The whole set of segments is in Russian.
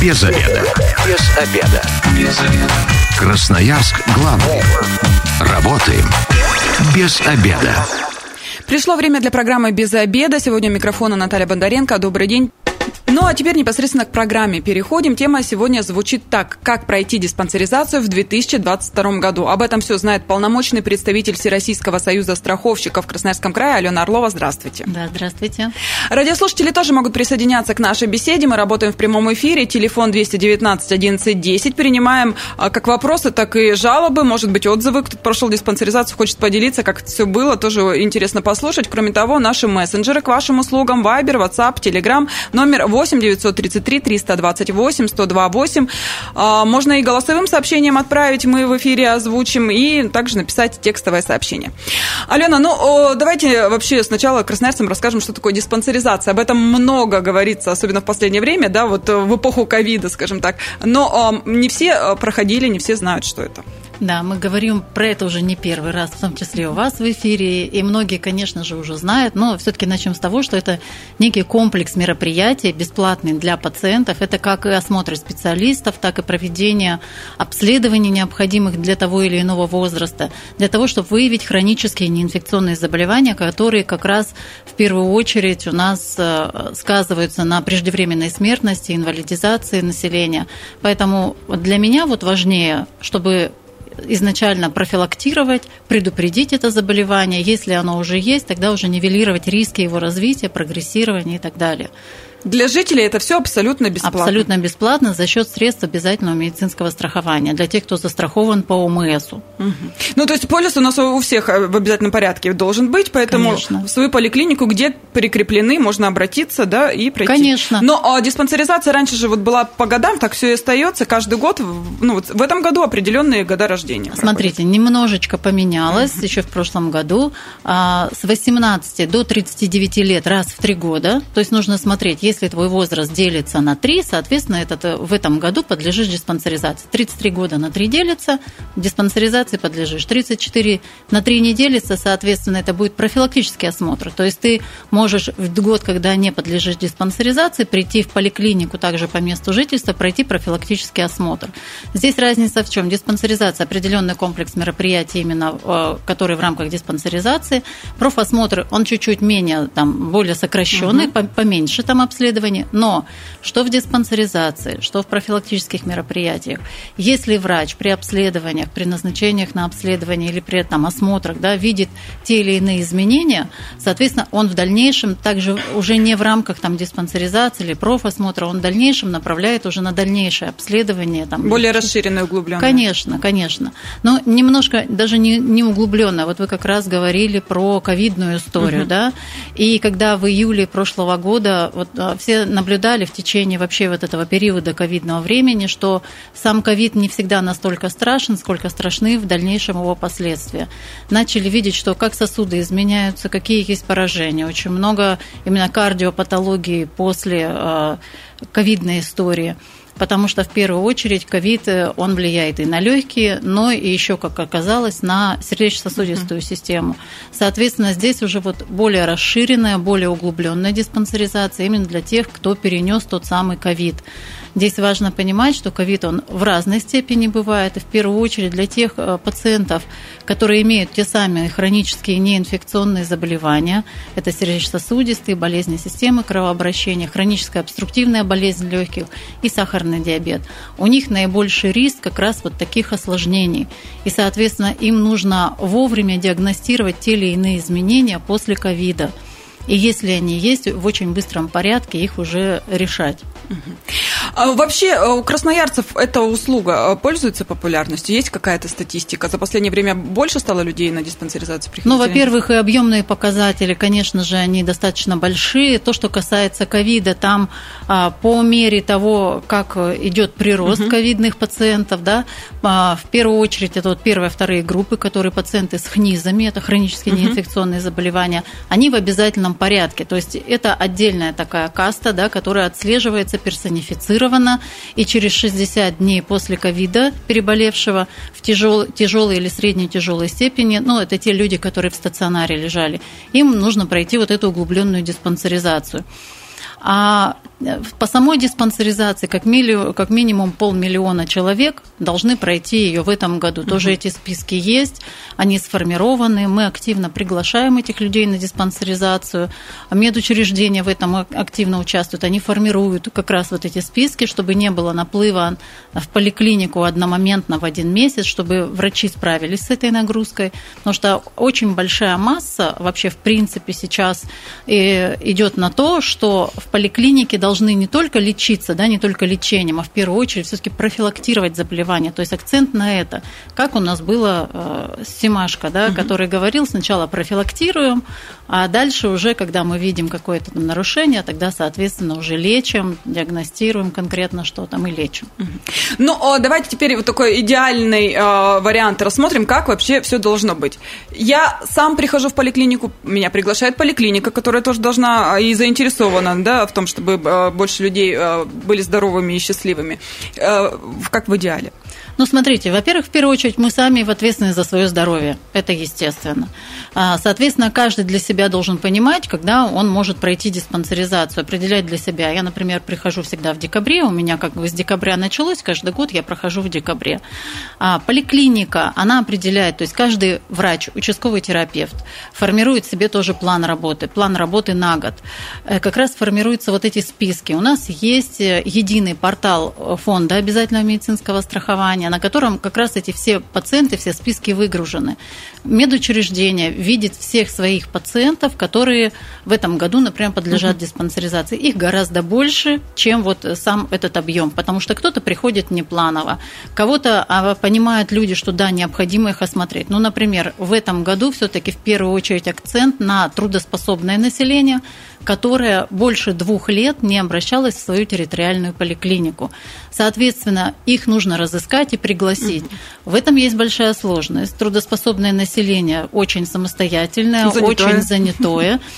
Без обеда. Без обеда. Без обеда. Красноярск главный. Работаем без обеда. Пришло время для программы «Без обеда». Сегодня у микрофона Наталья Бондаренко. Добрый день. Ну а теперь непосредственно к программе переходим. Тема сегодня звучит так. Как пройти диспансеризацию в 2022 году? Об этом все знает полномочный представитель Всероссийского союза страховщиков в Красноярском крае Алена Орлова. Здравствуйте. Да, здравствуйте. Радиослушатели тоже могут присоединяться к нашей беседе. Мы работаем в прямом эфире. Телефон 219 11 10. Принимаем как вопросы, так и жалобы. Может быть, отзывы. Кто прошел диспансеризацию, хочет поделиться, как это все было. Тоже интересно послушать. Кроме того, наши мессенджеры к вашим услугам. Вайбер, WhatsApp, Telegram. Номер 8 8 933 328 128. Можно и голосовым сообщением отправить, мы в эфире озвучим, и также написать текстовое сообщение. Алена, ну давайте вообще сначала красноярцам расскажем, что такое диспансеризация. Об этом много говорится, особенно в последнее время, да, вот в эпоху ковида, скажем так. Но не все проходили, не все знают, что это. Да, мы говорим про это уже не первый раз, в том числе у вас в эфире, и многие, конечно же, уже знают, но все-таки начнем с того, что это некий комплекс мероприятий, бесплатный для пациентов. Это как и осмотр специалистов, так и проведение обследований, необходимых для того или иного возраста, для того, чтобы выявить хронические неинфекционные заболевания, которые как раз в первую очередь у нас э, сказываются на преждевременной смертности, инвалидизации населения. Поэтому для меня вот важнее, чтобы изначально профилактировать, предупредить это заболевание. Если оно уже есть, тогда уже нивелировать риски его развития, прогрессирования и так далее. Для жителей это все абсолютно бесплатно. Абсолютно бесплатно за счет средств обязательного медицинского страхования для тех, кто застрахован по ОМС. Угу. Ну, то есть полис у нас у всех э, в обязательном порядке должен быть, поэтому Конечно. в свою поликлинику, где прикреплены, можно обратиться, да, и пройти. Конечно. Но а диспансеризация раньше же вот была по годам, так все и остается. Каждый год, ну, вот в этом году определенные года рождения. Смотрите, проходят. немножечко поменялось угу. еще в прошлом году. А, с 18 до 39 лет раз в три года. То есть нужно смотреть, если твой возраст делится на 3, соответственно, этот, э, в этом году подлежишь диспансеризации. 33 года на 3 делится, диспансеризации подлежишь. 34 на 3 не делится, соответственно, это будет профилактический осмотр. То есть ты можешь в год, когда не подлежишь диспансеризации, прийти в поликлинику также по месту жительства, пройти профилактический осмотр. Здесь разница в чем? Диспансеризация – определенный комплекс мероприятий, именно э, который в рамках диспансеризации. Профосмотр, он чуть-чуть менее, там, более сокращенный, угу. поменьше там обследование обследований, но что в диспансеризации, что в профилактических мероприятиях, если врач при обследованиях, при назначениях на обследование или при там, осмотрах да, видит те или иные изменения, соответственно, он в дальнейшем также уже не в рамках там, диспансеризации или профосмотра, он в дальнейшем направляет уже на дальнейшее обследование. Там, Более расширенное, углубленное. Конечно, конечно. Но немножко даже не, не углубленное. Вот вы как раз говорили про ковидную историю, угу. да, и когда в июле прошлого года вот а, все наблюдали в течение вообще вот этого периода ковидного времени, что сам ковид не всегда настолько страшен, сколько страшны в дальнейшем его последствия. Начали видеть, что как сосуды изменяются, какие есть поражения. Очень много именно кардиопатологии после а, ковидной истории потому что в первую очередь ковид, э, он влияет и на легкие, но и еще, как оказалось, на сердечно-сосудистую систему. Соответственно, здесь уже вот более расширенная, более углубленная диспансеризация именно для тех, кто перенес тот самый ковид. Здесь важно понимать, что ковид он в разной степени бывает, и в первую очередь для тех э, пациентов, которые имеют те самые хронические неинфекционные заболевания, это сердечно-сосудистые болезни системы кровообращения, хроническая обструктивная болезнь легких и сахарный диабет. У них наибольший риск как раз вот таких осложнений. И, соответственно, им нужно вовремя диагностировать те или иные изменения после ковида. И если они есть, в очень быстром порядке их уже решать. А вообще, э, у красноярцев эта услуга э, пользуется популярностью? Есть какая-то статистика? За последнее время больше стало людей на диспансеризацию приходить? Ну, во-первых, и объемные показатели, конечно же, они достаточно большие. То, что касается ковида, там а, по мере того, как идет прирост угу. ковидных пациентов, да, а, в первую очередь это вот первые, вторые группы, которые пациенты с хнизами, это хронические угу. неинфекционные заболевания, они в обязательном порядке. То есть это отдельная такая каста, да, которая отслеживается персонифицировано, и через 60 дней после ковида переболевшего в тяжел, тяжелой или средней тяжелой степени, ну, это те люди, которые в стационаре лежали, им нужно пройти вот эту углубленную диспансеризацию. А по самой диспансеризации как, мили, как минимум полмиллиона человек должны пройти ее в этом году. Тоже эти списки есть, они сформированы, мы активно приглашаем этих людей на диспансеризацию. Медучреждения в этом активно участвуют, они формируют как раз вот эти списки, чтобы не было наплыва в поликлинику одномоментно в один месяц, чтобы врачи справились с этой нагрузкой, потому что очень большая масса вообще в принципе сейчас э, идет на то, что в поликлинике должны должны не только лечиться, да, не только лечением, а в первую очередь все-таки профилактировать заболевания. То есть акцент на это. Как у нас было э, Симашко, да, угу. который говорил, сначала профилактируем, а дальше уже, когда мы видим какое-то там нарушение, тогда, соответственно, уже лечим, диагностируем конкретно что там и лечим. Ну, давайте теперь вот такой идеальный э, вариант рассмотрим, как вообще все должно быть. Я сам прихожу в поликлинику, меня приглашает поликлиника, которая тоже должна и заинтересована да, в том, чтобы э, больше людей э, были здоровыми и счастливыми, э, как в идеале? Ну, смотрите, во-первых, в первую очередь мы сами в ответственность за свое здоровье. Это естественно. А, соответственно, каждый для себя должен понимать, когда он может пройти диспансеризацию, определять для себя. Я, например, прихожу всегда в декабре, у меня как бы с декабря началось, каждый год я прохожу в декабре. А поликлиника, она определяет, то есть каждый врач, участковый терапевт формирует себе тоже план работы, план работы на год. Э, как раз формируются вот эти списки. У нас есть э, единый портал фонда обязательного медицинского страхования, на котором как раз эти все пациенты, все списки выгружены. Медучреждение видит всех своих пациентов, которые в этом году, например, подлежат угу. диспансеризации. Их гораздо больше, чем вот сам этот объем, потому что кто-то приходит непланово, кого-то а, понимают люди, что да, необходимо их осмотреть. Ну, например, в этом году все-таки в первую очередь акцент на трудоспособное население, которое больше двух лет не обращалось в свою территориальную поликлинику. Соответственно, их нужно разыскать и пригласить. В этом есть большая сложность. Трудоспособное население очень самостоятельное, занятое. очень занятое.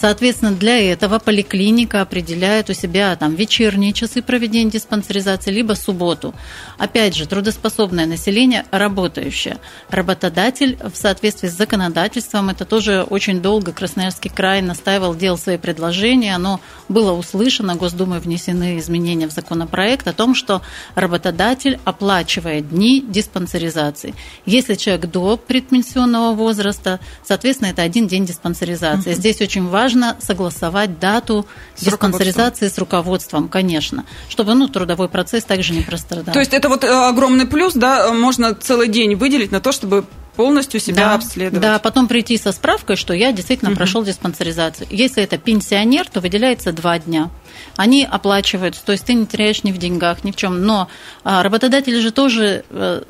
Соответственно, для этого поликлиника определяет у себя там вечерние часы проведения диспансеризации, либо субботу. Опять же, трудоспособное население работающее. Работодатель в соответствии с законодательством, это тоже очень долго Красноярский край настаивал, делал свои предложения, оно было услышано, Госдумой внесены изменения в законопроект о том, что работодатель оплачивает дни диспансеризации. Если человек до предпенсионного возраста, соответственно, это один день диспансеризации. Здесь очень важно важно согласовать дату с диспансеризации с руководством, конечно, чтобы ну, трудовой процесс также не прострадал. То есть это вот э, огромный плюс, да, можно целый день выделить на то, чтобы полностью себя да, обследовать. Да, потом прийти со справкой, что я действительно угу. прошел диспансеризацию. Если это пенсионер, то выделяется два дня. Они оплачиваются, то есть ты не теряешь ни в деньгах, ни в чем. Но а, работодатели же тоже э,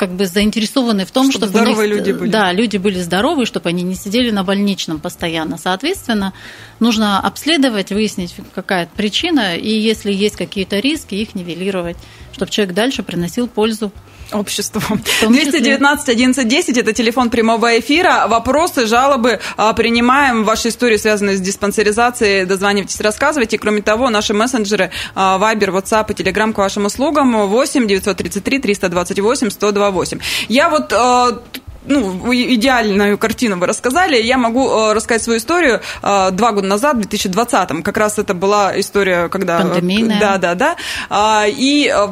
как бы заинтересованы в том, чтобы, чтобы здоровые них, люди были. Да, люди были здоровы, чтобы они не сидели на больничном постоянно. Соответственно, нужно обследовать, выяснить, какая причина, и если есть какие-то риски, их нивелировать, чтобы человек дальше приносил пользу обществу. 219 11 10 это телефон прямого эфира. Вопросы, жалобы а, принимаем. Ваши истории, связанные с диспансеризацией, дозванивайтесь, рассказывайте. Кроме того, наши мессенджеры а, Viber, WhatsApp и Telegram к вашим услугам 8 933 328 128. Я вот а, ну, идеальную картину вы рассказали. Я могу э, рассказать свою историю. Э, два года назад, в 2020-м, как раз это была история, когда... Пандемийная. Да, да, да. А, и э,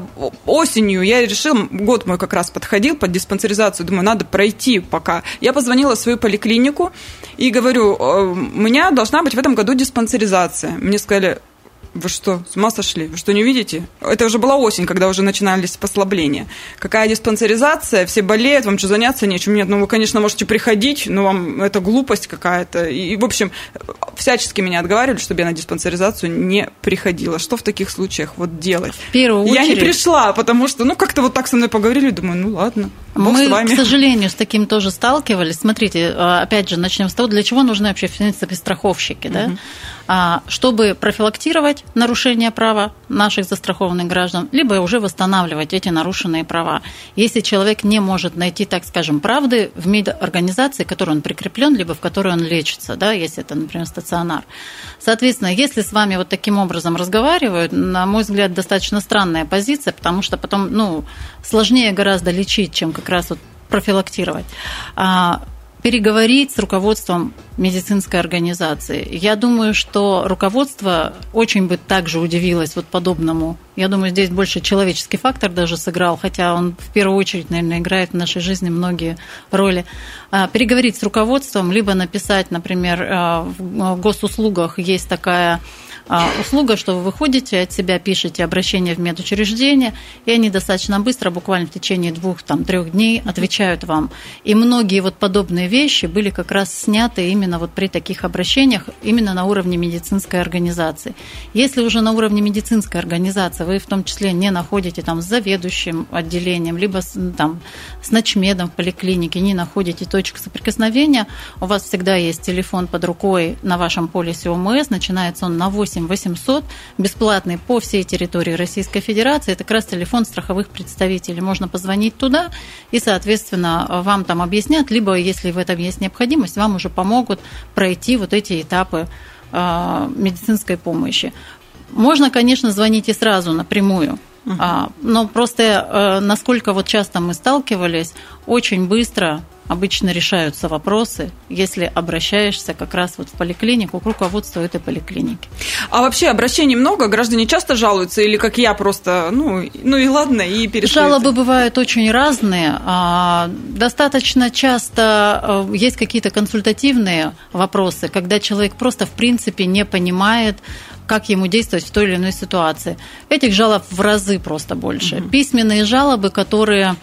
осенью я решил, год мой как раз подходил под диспансеризацию, думаю, надо пройти пока. Я позвонила в свою поликлинику и говорю, у меня должна быть в этом году диспансеризация. Мне сказали, вы что, с ума сошли? Вы что, не видите? Это уже была осень, когда уже начинались послабления. Какая диспансеризация? Все болеют, вам что, заняться нечем? Нет, ну вы, конечно, можете приходить, но вам это глупость какая-то. И, в общем, всячески меня отговаривали, чтобы я на диспансеризацию не приходила. Что в таких случаях вот делать? В первую очередь... Я не пришла, потому что, ну, как-то вот так со мной поговорили, думаю, ну, ладно, Бог Мы, с вами. к сожалению, с таким тоже сталкивались. Смотрите, а, опять же, начнем с того, для чего нужны вообще, в принципе, страховщики, да? А, чтобы профилактировать нарушение права наших застрахованных граждан, либо уже восстанавливать эти нарушенные права. Если человек не может найти, так скажем, правды в медорганизации, к которой он прикреплен, либо в которой он лечится, да, если это, например, стационар. Соответственно, если с вами вот таким образом разговаривают, на мой взгляд, достаточно странная позиция, потому что потом, ну, сложнее гораздо лечить, чем как раз вот профилактировать. А, переговорить с руководством медицинской организации. Я думаю, что руководство очень бы также удивилось вот подобному. Я думаю, здесь больше человеческий фактор даже сыграл, хотя он в первую очередь, наверное, играет в нашей жизни многие роли. А, переговорить с руководством, либо написать, например, а, в госуслугах есть такая а, услуга, что вы выходите от себя, пишете обращение в медучреждение, и они достаточно быстро, буквально в течение двух-трех дней отвечают вам. И многие вот подобные вещи были как раз сняты именно вот при таких обращениях, именно на уровне медицинской организации. Если уже на уровне медицинской организации вы в том числе не находите там с заведующим отделением, либо с, там, с ночмедом в поликлинике, не находите точек соприкосновения, у вас всегда есть телефон под рукой на вашем полисе ОМС, начинается он на 8 800, бесплатный по всей территории Российской Федерации. Это как раз телефон страховых представителей. Можно позвонить туда, и, соответственно, вам там объяснят, либо, если в этом есть необходимость, вам уже помогут пройти вот эти этапы а, медицинской помощи. Можно, конечно, звонить и сразу напрямую, uh но просто э, насколько вот часто мы сталкивались, очень быстро обычно решаются вопросы, если обращаешься как раз вот в поликлинику к руководству этой поликлиники. А вообще обращений много? Граждане часто жалуются или как я просто, ну, ну и ладно, и перешли? Жалобы бывают очень разные. А, достаточно часто э, есть какие-то консультативные вопросы, когда человек просто в принципе не понимает, как ему действовать в той или иной ситуации. Этих жалоб в разы просто больше. Угу. Письменные жалобы, которые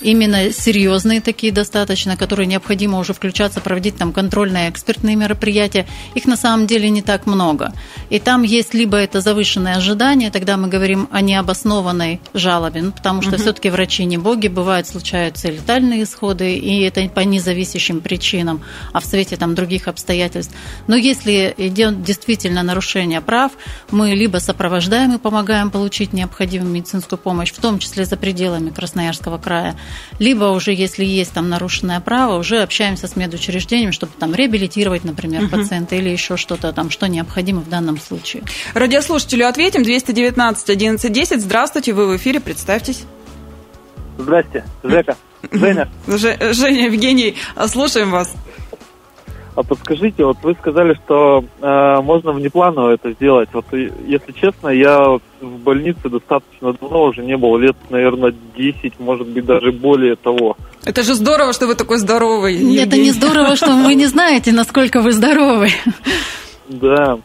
именно серьезные такие достаточно, которые необходимо уже включаться, проводить там контрольные экспертные мероприятия, их на самом деле не так много. И там есть либо это завышенное ожидание, тогда мы говорим о необоснованной жалобе, ну, потому что угу. все-таки врачи не боги, бывают, случаются и летальные исходы, и это по независящим причинам, а в свете там других обстоятельств. Но если идет действительно нарушение прав, мы либо сопровождаем и помогаем получить необходимую медицинскую помощь, в том числе за пределами Красноярского края, либо уже, если есть там нарушенное право, уже общаемся с медучреждением, чтобы там реабилитировать, например, угу. пациента или еще что-то там, что необходимо в данном случае. Радиослушателю ответим. 219 1110. Здравствуйте, вы в эфире, представьтесь. Здрасте, Жека. Женя. Ж, Женя, Евгений, слушаем вас. А подскажите, вот вы сказали, что э, можно внепланово это сделать. Вот если честно, я в больнице достаточно давно уже не был, лет, наверное, 10, может быть, даже более того. Это же здорово, что вы такой здоровый. Нет, это не здорово, что вы не знаете, насколько вы здоровый. Да.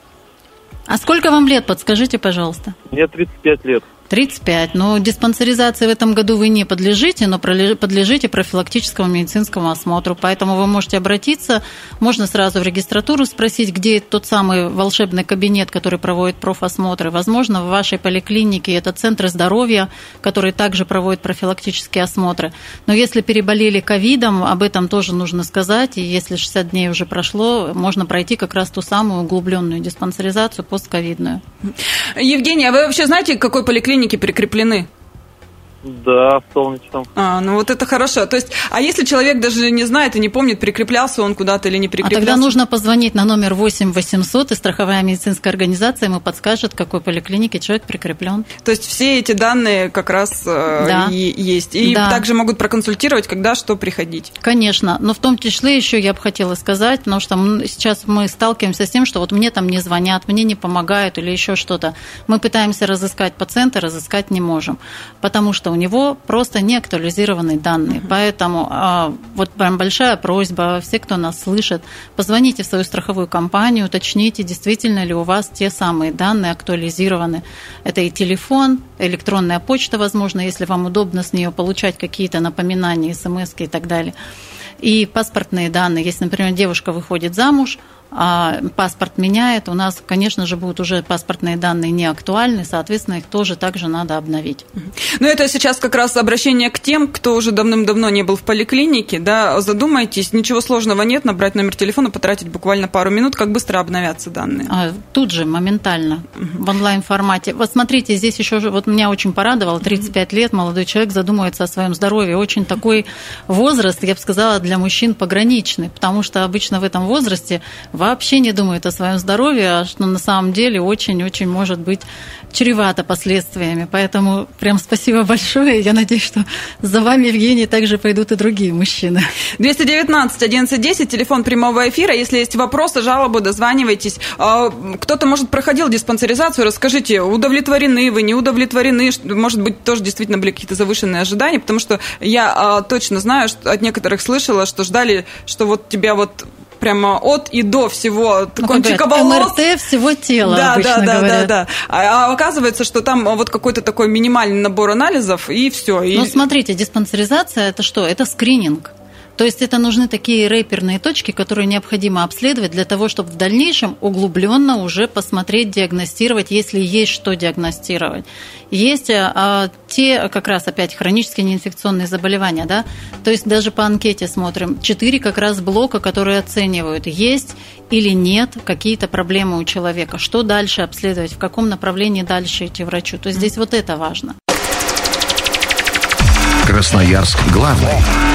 А сколько вам лет, подскажите, пожалуйста? Мне 35 лет. 35. Но диспансеризации в этом году вы не подлежите, но подлежите профилактическому медицинскому осмотру. Поэтому вы можете обратиться, можно сразу в регистратуру спросить, где тот самый волшебный кабинет, который проводит профосмотры. Возможно, в вашей поликлинике это центры здоровья, которые также проводят профилактические осмотры. Но если переболели ковидом, об этом тоже нужно сказать. И если 60 дней уже прошло, можно пройти как раз ту самую углубленную диспансеризацию постковидную. Евгения, а вы вообще знаете, какой поликлинике клиники прикреплены? Да, в солнечном. А, ну вот это хорошо. То есть, а если человек даже не знает и не помнит, прикреплялся он куда-то или не прикреплялся? А тогда нужно позвонить на номер 8 800, и страховая медицинская организация ему подскажет, к какой поликлинике человек прикреплен. То есть, все эти данные как раз э, да. и есть. И да. также могут проконсультировать, когда что приходить. Конечно. Но в том числе еще я бы хотела сказать, потому что сейчас мы сталкиваемся с тем, что вот мне там не звонят, мне не помогают или еще что-то. Мы пытаемся разыскать пациента, разыскать не можем, потому что у него просто не актуализированные данные. Угу. Поэтому а, вот прям большая просьба, все, кто нас слышит, позвоните в свою страховую компанию, уточните, действительно ли у вас те самые данные актуализированы. Это и телефон, электронная почта, возможно, если вам удобно с нее получать какие-то напоминания, смс и так далее. И паспортные данные. Если, например, девушка выходит замуж, а паспорт меняет, у нас, конечно же, будут уже паспортные данные не актуальны, соответственно, их тоже также надо обновить. Ну, это сейчас как раз обращение к тем, кто уже давным-давно не был в поликлинике, да, задумайтесь, ничего сложного нет, набрать номер телефона, потратить буквально пару минут, как быстро обновятся данные? А, тут же, моментально, в онлайн-формате. Вот смотрите, здесь еще, вот меня очень порадовало, 35 лет, молодой человек задумывается о своем здоровье, очень такой возраст, я бы сказала, для мужчин пограничный, потому что обычно в этом возрасте вообще не думают о своем здоровье, а что на самом деле очень-очень может быть чревато последствиями. Поэтому прям спасибо большое. Я надеюсь, что за вами, Евгений, также пойдут и другие мужчины. 219 1110, телефон прямого эфира. Если есть вопросы, жалобы, дозванивайтесь. А, кто-то, может, проходил диспансеризацию, расскажите, удовлетворены вы, не удовлетворены, может быть, тоже действительно были какие-то завышенные ожидания, потому что я а, точно знаю, что от некоторых слышала, что ждали, что вот тебя вот прямо от и до всего ну, кончика волос. МРТ всего тела, да, да, да, да, да, А, а оказывается, что там вот какой-то такой минимальный набор анализов, и все. И... Ну, смотрите, диспансеризация – это что? Это скрининг. То есть это нужны такие рэперные точки, которые необходимо обследовать для того, чтобы в дальнейшем углубленно уже посмотреть, диагностировать, если есть что диагностировать. Есть а, те, как раз опять, хронические неинфекционные заболевания, да, то есть даже по анкете смотрим, четыре как раз блока, которые оценивают, есть или нет какие-то проблемы у человека, что дальше обследовать, в каком направлении дальше идти врачу. То есть здесь вот это важно. Красноярск главный.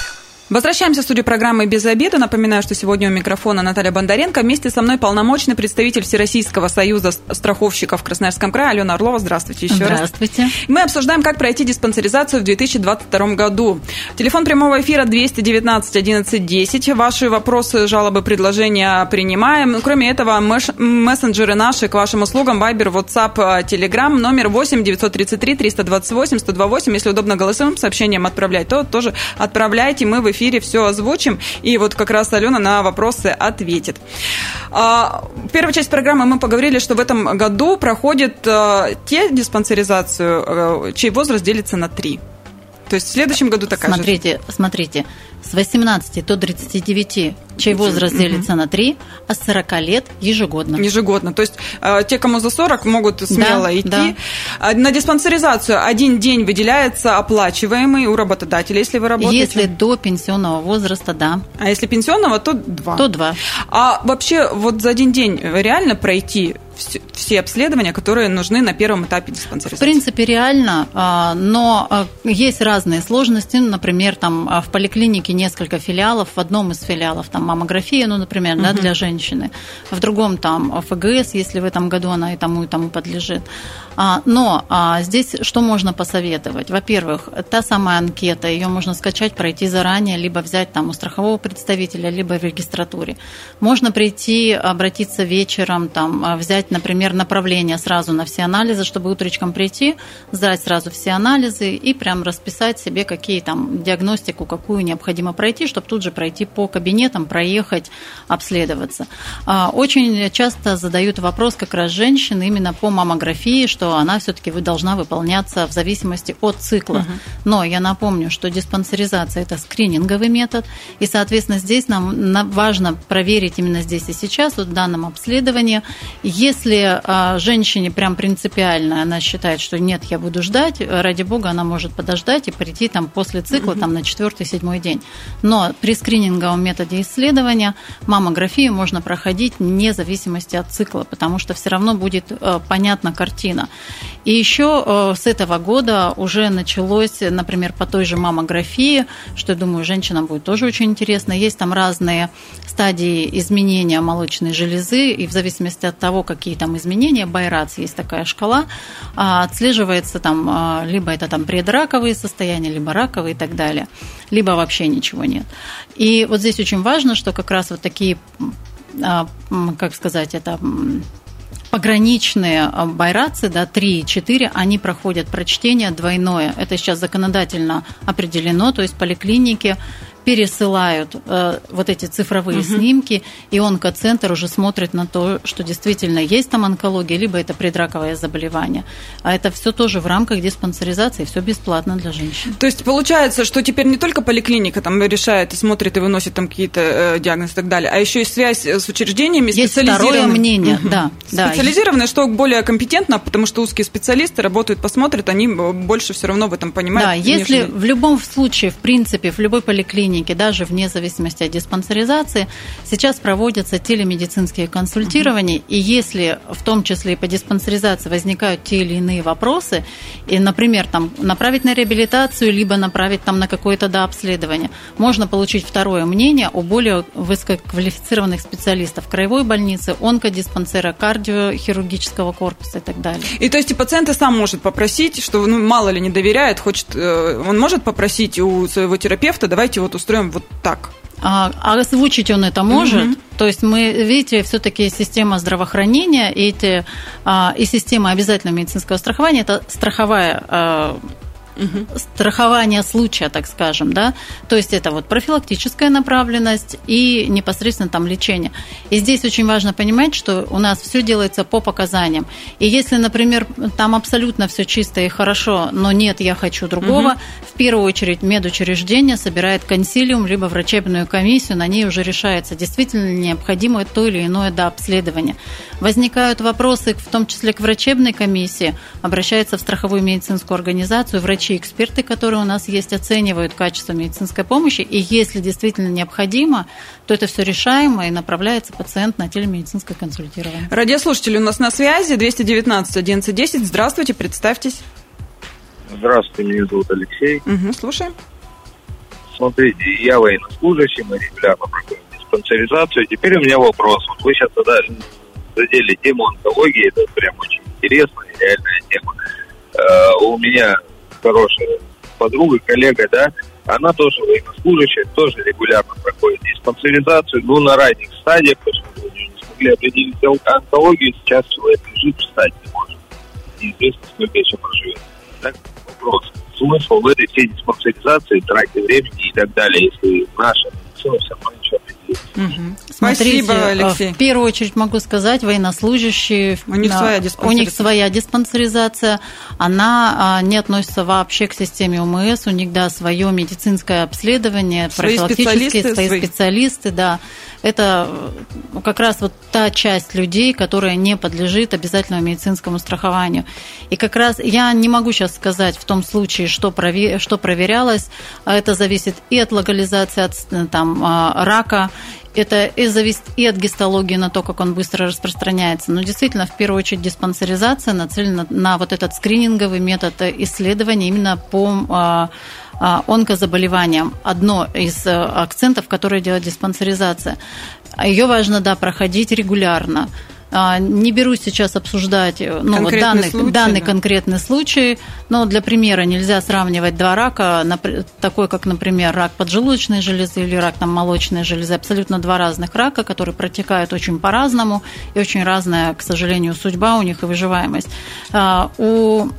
Возвращаемся в студию программы «Без обеда». Напоминаю, что сегодня у микрофона Наталья Бондаренко. Вместе со мной полномочный представитель Всероссийского союза страховщиков в Красноярском крае Алена Орлова. Здравствуйте еще Здравствуйте. раз. Мы обсуждаем, как пройти диспансеризацию в 2022 году. Телефон прямого эфира 219 11 10. Ваши вопросы, жалобы, предложения принимаем. Кроме этого, мессенджеры наши к вашим услугам Viber, WhatsApp, Telegram. Номер 8 933 328 128. Если удобно голосовым сообщением отправлять, то тоже отправляйте. Мы в эфире эфире все озвучим, и вот как раз Алена на вопросы ответит. А, первая часть программы мы поговорили, что в этом году проходит а, те диспансеризацию, а, чей возраст делится на три. То есть в следующем году такая смотрите, же. Смотрите, с 18 до 39 чей возраст делится на 3, а с 40 лет ежегодно. Ежегодно. То есть э, те, кому за 40, могут смело да, идти. Да. На диспансеризацию один день выделяется оплачиваемый у работодателя, если вы работаете? Если до пенсионного возраста, да. А если пенсионного, то 2. То 2. А вообще вот за один день реально пройти все обследования, которые нужны на первом этапе диспансеризации? В принципе, реально, а, но а, есть разные сложности. Например, там в поликлинике несколько филиалов, в одном из филиалов там маммография, ну, например, угу. да, для женщины, в другом там ФГС, если в этом году она и тому, и тому подлежит. А, но а, здесь что можно посоветовать? Во-первых, та самая анкета, ее можно скачать, пройти заранее, либо взять там у страхового представителя, либо в регистратуре. Можно прийти, обратиться вечером, там, а, взять, например, направление сразу на все анализы, чтобы утречком прийти, сдать сразу все анализы и прям расписать себе, какие там диагностику, какую необходимо пройти, чтобы тут же пройти по кабинетам, проехать, обследоваться. А, очень часто задают вопрос как раз женщины именно по маммографии, что она все-таки должна выполняться в зависимости от цикла. Угу. Но я напомню, что диспансеризация – это скрининговый метод, и, соответственно, здесь нам важно проверить именно здесь и сейчас, вот в данном обследовании. Если а, женщине прям принципиально она считает, что нет, я буду ждать, ради бога, она может подождать и прийти там после цикла, там на четвертый-седьмой день. Но при скрининговом методе исследования маммографию можно проходить вне зависимости от цикла, потому что все равно будет э, понятна картина. И еще э, с этого года уже началось, например, по той же маммографии, что, я думаю, женщинам будет тоже очень интересно. Есть там разные стадии изменения молочной железы, и в зависимости от того, какие там изменения, Байрац есть такая шкала, а, отслеживается там, а, либо это там предраковые состояния, либо раковые и так далее, либо вообще ничего нет. И вот здесь очень важно, что как раз вот такие а, как сказать, это пограничные байрацы, да, 3 и 4, они проходят прочтение двойное. Это сейчас законодательно определено, то есть поликлиники пересылают э, вот эти цифровые угу. снимки, и онкоцентр уже смотрит на то, что действительно есть там онкология, либо это предраковое заболевание. А это все тоже в рамках диспансеризации, все бесплатно для женщин. То есть получается, что теперь не только поликлиника там решает и смотрит и выносит там какие-то э, диагнозы и так далее, а еще и связь с учреждениями есть второе мнение, угу. да, специализированное, да. что более компетентно, потому что узкие специалисты работают, посмотрят, они больше все равно в этом понимают. Да, если в любом случае, в принципе, в любой поликлинике поликлинике, даже вне зависимости от диспансеризации, сейчас проводятся телемедицинские консультирования, и если в том числе и по диспансеризации возникают те или иные вопросы, и, например, там, направить на реабилитацию, либо направить там, на какое-то да, обследование, можно получить второе мнение у более высококвалифицированных специалистов краевой больницы, онкодиспансера, кардиохирургического корпуса и так далее. И то есть и пациент сам может попросить, что ну, мало ли не доверяет, хочет, э, он может попросить у своего терапевта, давайте вот устроим вот так. А, а озвучить он это может. Угу. То есть мы, видите, все-таки система здравоохранения и, эти, а, и система обязательного медицинского страхования это страховая а, угу. страхования случая, так скажем, да, то есть это вот профилактическая направленность и непосредственно там лечение. И здесь очень важно понимать, что у нас все делается по показаниям. И если, например, там абсолютно все чисто и хорошо, но нет, я хочу другого, угу. в первую очередь медучреждение собирает консилиум либо врачебную комиссию, на ней уже решается, действительно необходимо то или иное до обследования. Возникают вопросы, в том числе к врачебной комиссии, обращается в страховую медицинскую организацию, врачи врачи-эксперты, которые у нас есть, оценивают качество медицинской помощи, и если действительно необходимо, то это все решаемо, и направляется пациент на телемедицинское консультирование. Радиослушатели у нас на связи, 219 1110. Здравствуйте, представьтесь. Здравствуйте, меня зовут Алексей. Угу, слушаем. Смотрите, я военнослужащий, мы регулярно проходим диспансеризацию. Теперь у меня вопрос. Вот вы сейчас задели тему онкологии, это прям очень интересная и реальная тема. Uh, у меня хорошая подруга, коллега, да, она тоже военнослужащая, тоже регулярно проходит диспансеризацию, ну, на ранних стадиях, потому что не смогли определить онкологию, сейчас человек лежит, встать не может. Неизвестно, сколько еще проживет. Так, вопрос. Смысл в этой всей диспансеризации, трате времени и так далее, если наша медицина все равно ничего Угу. Смотрите, Спасибо, Алексей. В первую очередь могу сказать, военнослужащие, у них, своя, диспансеризация. у них своя диспансеризация, она а, не относится вообще к системе УМС, у них, да, свое медицинское обследование, свои профилактические свои, свои специалисты, да. Это ну, как раз вот та часть людей, которая не подлежит обязательному медицинскому страхованию. И как раз я не могу сейчас сказать в том случае, что, провер, что проверялось, а это зависит и от локализации от, там, а, рака, это и зависит и от гистологии, на то, как он быстро распространяется. Но действительно, в первую очередь, диспансеризация нацелена на вот этот скрининговый метод исследования именно по а, а, онкозаболеваниям. Одно из э, акцентов, которые делает диспансеризация. Ее важно, да, проходить регулярно. А, не берусь сейчас обсуждать э, ну, вот данный, случай, данный да. конкретный случай, но для примера нельзя сравнивать два рака, такой как, например, рак поджелудочной железы или рак там, молочной железы. Абсолютно два разных рака, которые протекают очень по-разному и очень разная, к сожалению, судьба у них и выживаемость. А, у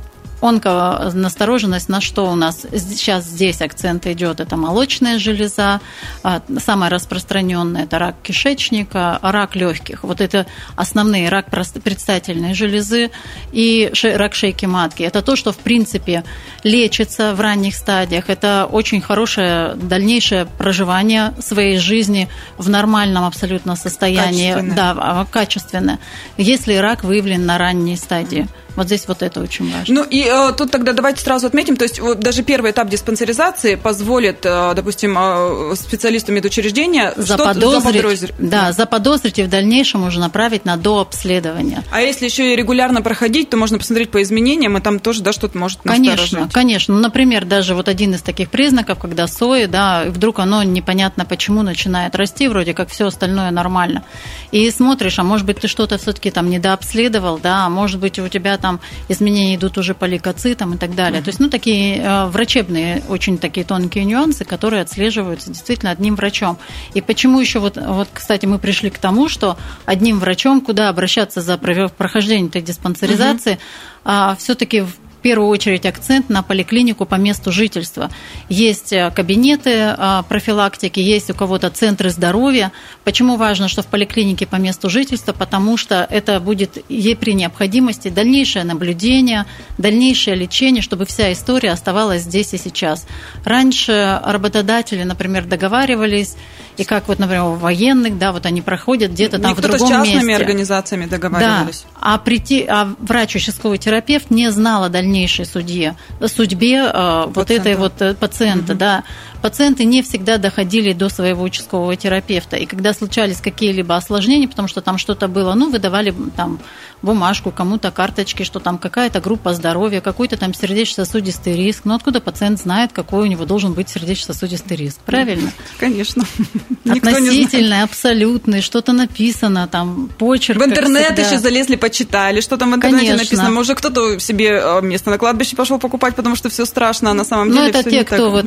онконастороженность на что у нас сейчас здесь акцент идет, это молочная железа, а, самая распространенная это рак кишечника, рак легких. Вот это основные рак предстательной железы и рак шейки матки. Это то, что в принципе лечится в ранних стадиях. Это очень хорошее дальнейшее проживание своей жизни в нормальном абсолютно состоянии. Качественное. Да, а, качественное. Если рак выявлен на ранней стадии. Вот здесь вот это очень важно. Ну и э, тут тогда давайте сразу отметим, то есть вот даже первый этап диспансеризации позволит, э, допустим, э, специалисту медучреждения заподозрить, заподозрить, да, заподозрить и в дальнейшем уже направить на дообследование. А если еще и регулярно проходить, то можно посмотреть по изменениям, и там тоже да, что-то может Конечно, конечно. Ну, например, даже вот один из таких признаков, когда сои, да, вдруг оно непонятно почему начинает расти, вроде как все остальное нормально. И смотришь, а может быть ты что-то все-таки там недообследовал, да, а может быть у тебя там изменения идут уже по лейкоцитам и так далее. Mm-hmm. То есть, ну, такие э, врачебные, очень такие тонкие нюансы, которые отслеживаются действительно одним врачом. И почему еще вот, вот, кстати, мы пришли к тому, что одним врачом, куда обращаться за прохождение этой диспансеризации, mm-hmm. а, все-таки в первую очередь акцент на поликлинику по месту жительства. Есть э, кабинеты э, профилактики, есть у кого-то центры здоровья. Почему важно, что в поликлинике по месту жительства? Потому что это будет ей при необходимости дальнейшее наблюдение, дальнейшее лечение, чтобы вся история оставалась здесь и сейчас. Раньше работодатели, например, договаривались И как вот, например, у военных, да, вот они проходят где-то там в другом месте. с частными организациями договаривались. Да, а, прийти, а врач-участковый терапевт не знал о дальнейшей судье, судьбе э, вот этой вот э, пациента, угу. да пациенты не всегда доходили до своего участкового терапевта. И когда случались какие-либо осложнения, потому что там что-то было, ну, выдавали там бумажку, кому-то карточки, что там какая-то группа здоровья, какой-то там сердечно-сосудистый риск. Но откуда пациент знает, какой у него должен быть сердечно-сосудистый риск? Правильно? Конечно. Относительный, абсолютный, что-то написано, там, почерк. В интернет еще залезли, почитали, что там в интернете Конечно. написано. Может, кто-то себе э, место на кладбище пошел покупать, потому что все страшно, а на самом ну, деле Ну, это те, кто вот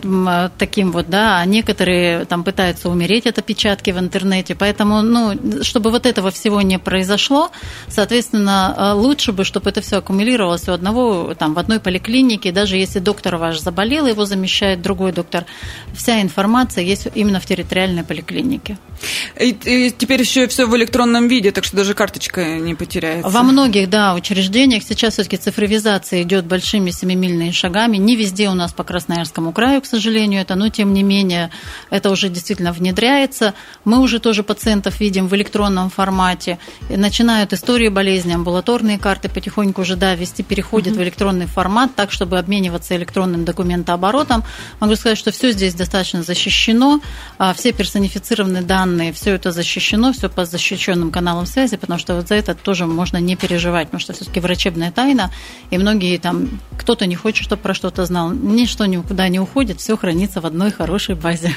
таким вот, да, а некоторые там пытаются умереть от опечатки в интернете. Поэтому, ну, чтобы вот этого всего не произошло, соответственно, Соответственно, э, лучше бы, чтобы это все аккумулировалось у одного, там, в одной поликлинике, даже если доктор ваш заболел, его замещает другой доктор, вся информация есть именно в территориальной поликлинике. И, и теперь еще все в электронном виде, так что даже карточка не потеряется. Во многих, да, учреждениях сейчас все-таки цифровизация идет большими семимильными шагами. Не везде у нас по Красноярскому краю, к сожалению, это, но тем не менее это уже действительно внедряется. Мы уже тоже пациентов видим в электронном формате. Начинают истории болезни, амбулаторные карты потихоньку уже, да, вести переходят угу. в электронный формат, так, чтобы обмениваться электронным документооборотом. Могу сказать, что все здесь достаточно защищено, а все персонифицированные данные, все это защищено, все по защищенным каналам связи, потому что вот за это тоже можно не переживать, потому что все-таки врачебная тайна, и многие там, кто-то не хочет, чтобы про что-то знал, ничто никуда не уходит, все хранится в одной хорошей базе.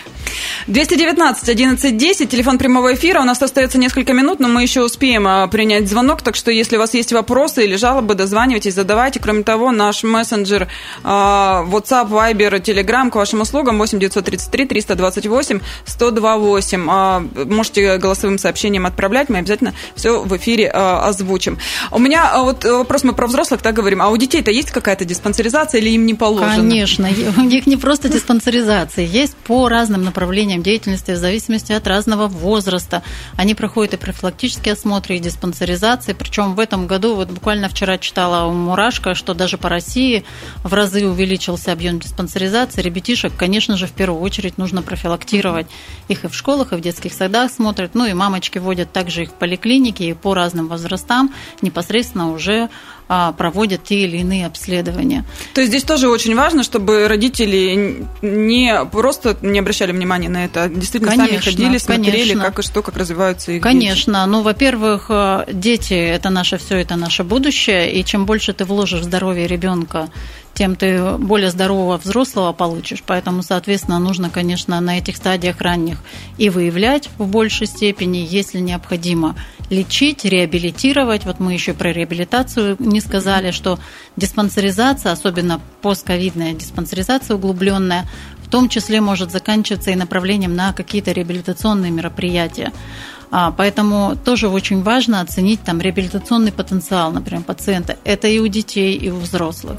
219 11 10, телефон прямого эфира, у нас остается несколько минут, но мы еще успеем а, принять звонок, так что если у вас есть вопросы или жалобы, дозванивайтесь, задавайте. Кроме того, наш мессенджер а, WhatsApp, Viber, Telegram к вашим услугам 8 933 328 1028 можете голосовым сообщением отправлять, мы обязательно все в эфире э, озвучим. У меня э, вот вопрос, мы про взрослых так говорим, а у детей-то есть какая-то диспансеризация или им не положено? Конечно, у них не просто диспансеризация, есть по разным направлениям деятельности в зависимости от разного возраста. Они проходят и профилактические осмотры, и диспансеризации, причем в этом году, вот буквально вчера читала Мурашка, что даже по России в разы увеличился объем диспансеризации. Ребятишек, конечно же, в первую очередь нужно профилактировать их и в школах, и в детских садах смотрят, ну и мамочки водят также их в поликлинике и по разным возрастам непосредственно уже проводят те или иные обследования. То есть здесь тоже очень важно, чтобы родители не просто не обращали внимания на это, а действительно конечно, сами ходили, смотрели, конечно. как и что, как развиваются их Конечно. Дети. Ну, во-первых, э, дети – это наше все, это наше будущее, и чем больше ты вложишь в здоровье ребенка, тем ты более здорового взрослого получишь. Поэтому, соответственно, нужно, конечно, на этих стадиях ранних и выявлять в большей степени, если необходимо, лечить, реабилитировать. Вот мы еще про реабилитацию не сказали, что диспансеризация, особенно постковидная диспансеризация углубленная, в том числе может заканчиваться и направлением на какие-то реабилитационные мероприятия. А, поэтому тоже очень важно оценить там реабилитационный потенциал, например, пациента. Это и у детей, и у взрослых.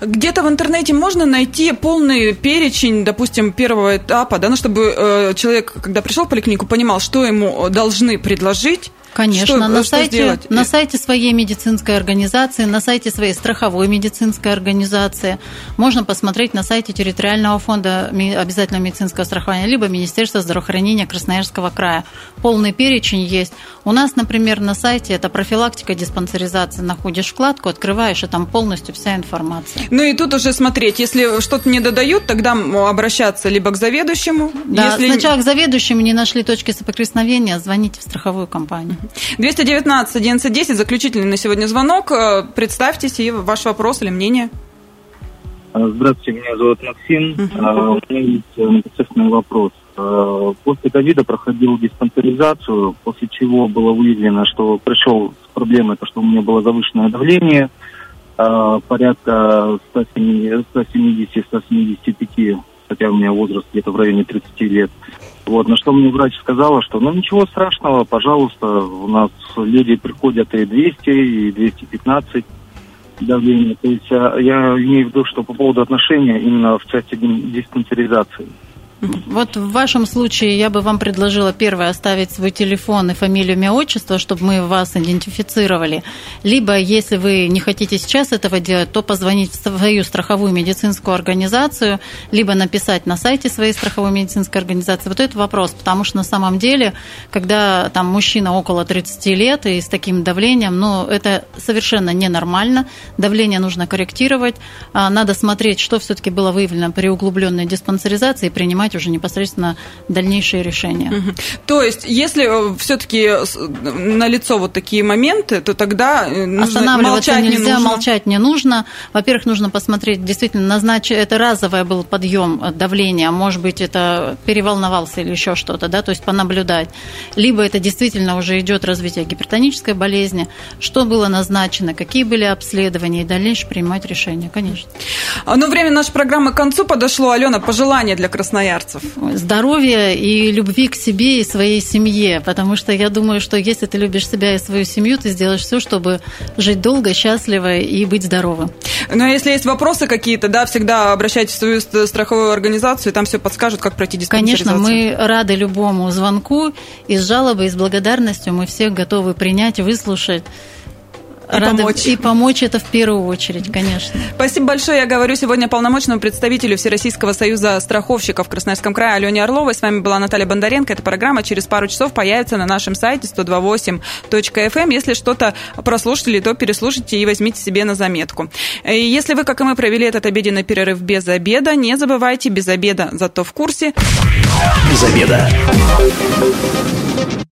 Где-то в интернете можно найти полный перечень, допустим, первого этапа, да, ну, чтобы э, человек, когда пришел в поликлинику, понимал, что ему должны предложить, Конечно, что, на, что сайте, на сайте своей медицинской организации, на сайте своей страховой медицинской организации. Можно посмотреть на сайте территориального фонда обязательного медицинского страхования, либо Министерства здравоохранения Красноярского края. Полный перечень есть. У нас, например, на сайте это профилактика диспансеризации. Находишь вкладку, открываешь, и там полностью вся информация. Ну и тут уже смотреть, если что-то не додают, тогда обращаться либо к заведующему. Да, если... сначала к заведующему не нашли точки соприкосновения, звоните в страховую компанию. 219 1110, заключительный на сегодня звонок. Э, представьтесь и ваш вопрос или мнение. А, здравствуйте, меня зовут Максим. Uh-huh. У меня есть э, непосредственный вопрос. После ковида проходил диспансеризацию, после чего было выявлено, что пришел с проблемой, то, что у меня было завышенное давление, порядка 170-175, хотя у меня возраст где-то в районе 30 лет. Вот, на что мне врач сказала, что ну ничего страшного, пожалуйста, у нас люди приходят и 200, и 215 давление. То есть а, я имею в виду, что по поводу отношения именно в части диспансеризации. Вот в вашем случае я бы вам предложила первое оставить свой телефон и фамилию, имя, отчество, чтобы мы вас идентифицировали. Либо, если вы не хотите сейчас этого делать, то позвонить в свою страховую медицинскую организацию, либо написать на сайте своей страховой медицинской организации. Вот это вопрос, потому что на самом деле, когда там мужчина около 30 лет и с таким давлением, ну, это совершенно ненормально. Давление нужно корректировать. А, надо смотреть, что все-таки было выявлено при углубленной диспансеризации и принимать принимать уже непосредственно дальнейшие решения. Угу. То есть, если э, все-таки на лицо вот такие моменты, то тогда э, нужно молчать нельзя, не нужно. молчать не нужно. Во-первых, нужно посмотреть, действительно, назначить, это разовое был подъем давления, может быть, это переволновался или еще что-то, да, то есть понаблюдать. Либо это действительно уже идет развитие гипертонической болезни, что было назначено, какие были обследования, и дальше принимать решение, конечно. А, ну, время нашей программы к концу подошло. Алена, пожелания для красноярцев? Красноярцев? Здоровья и любви к себе и своей семье, потому что я думаю, что если ты любишь себя и свою семью, ты сделаешь все, чтобы жить долго, счастливо и быть здоровым. Ну, а если есть вопросы какие-то, да, всегда обращайтесь в свою страховую организацию, и там все подскажут, как пройти диспансеризацию. Конечно, мы рады любому звонку, и с жалобой, и с благодарностью мы всех готовы принять, выслушать. И Рады, помочь. И помочь это в первую очередь, конечно. Спасибо большое. Я говорю сегодня полномочному представителю Всероссийского союза страховщиков в Красноярском крае Алене Орловой. С вами была Наталья Бондаренко. Эта программа через пару часов появится на нашем сайте 128.fm. Эм. Если что-то прослушали, то переслушайте и возьмите себе на заметку. И если вы, как и мы, провели этот обеденный перерыв без обеда, не забывайте без обеда, зато в курсе. Без обеда.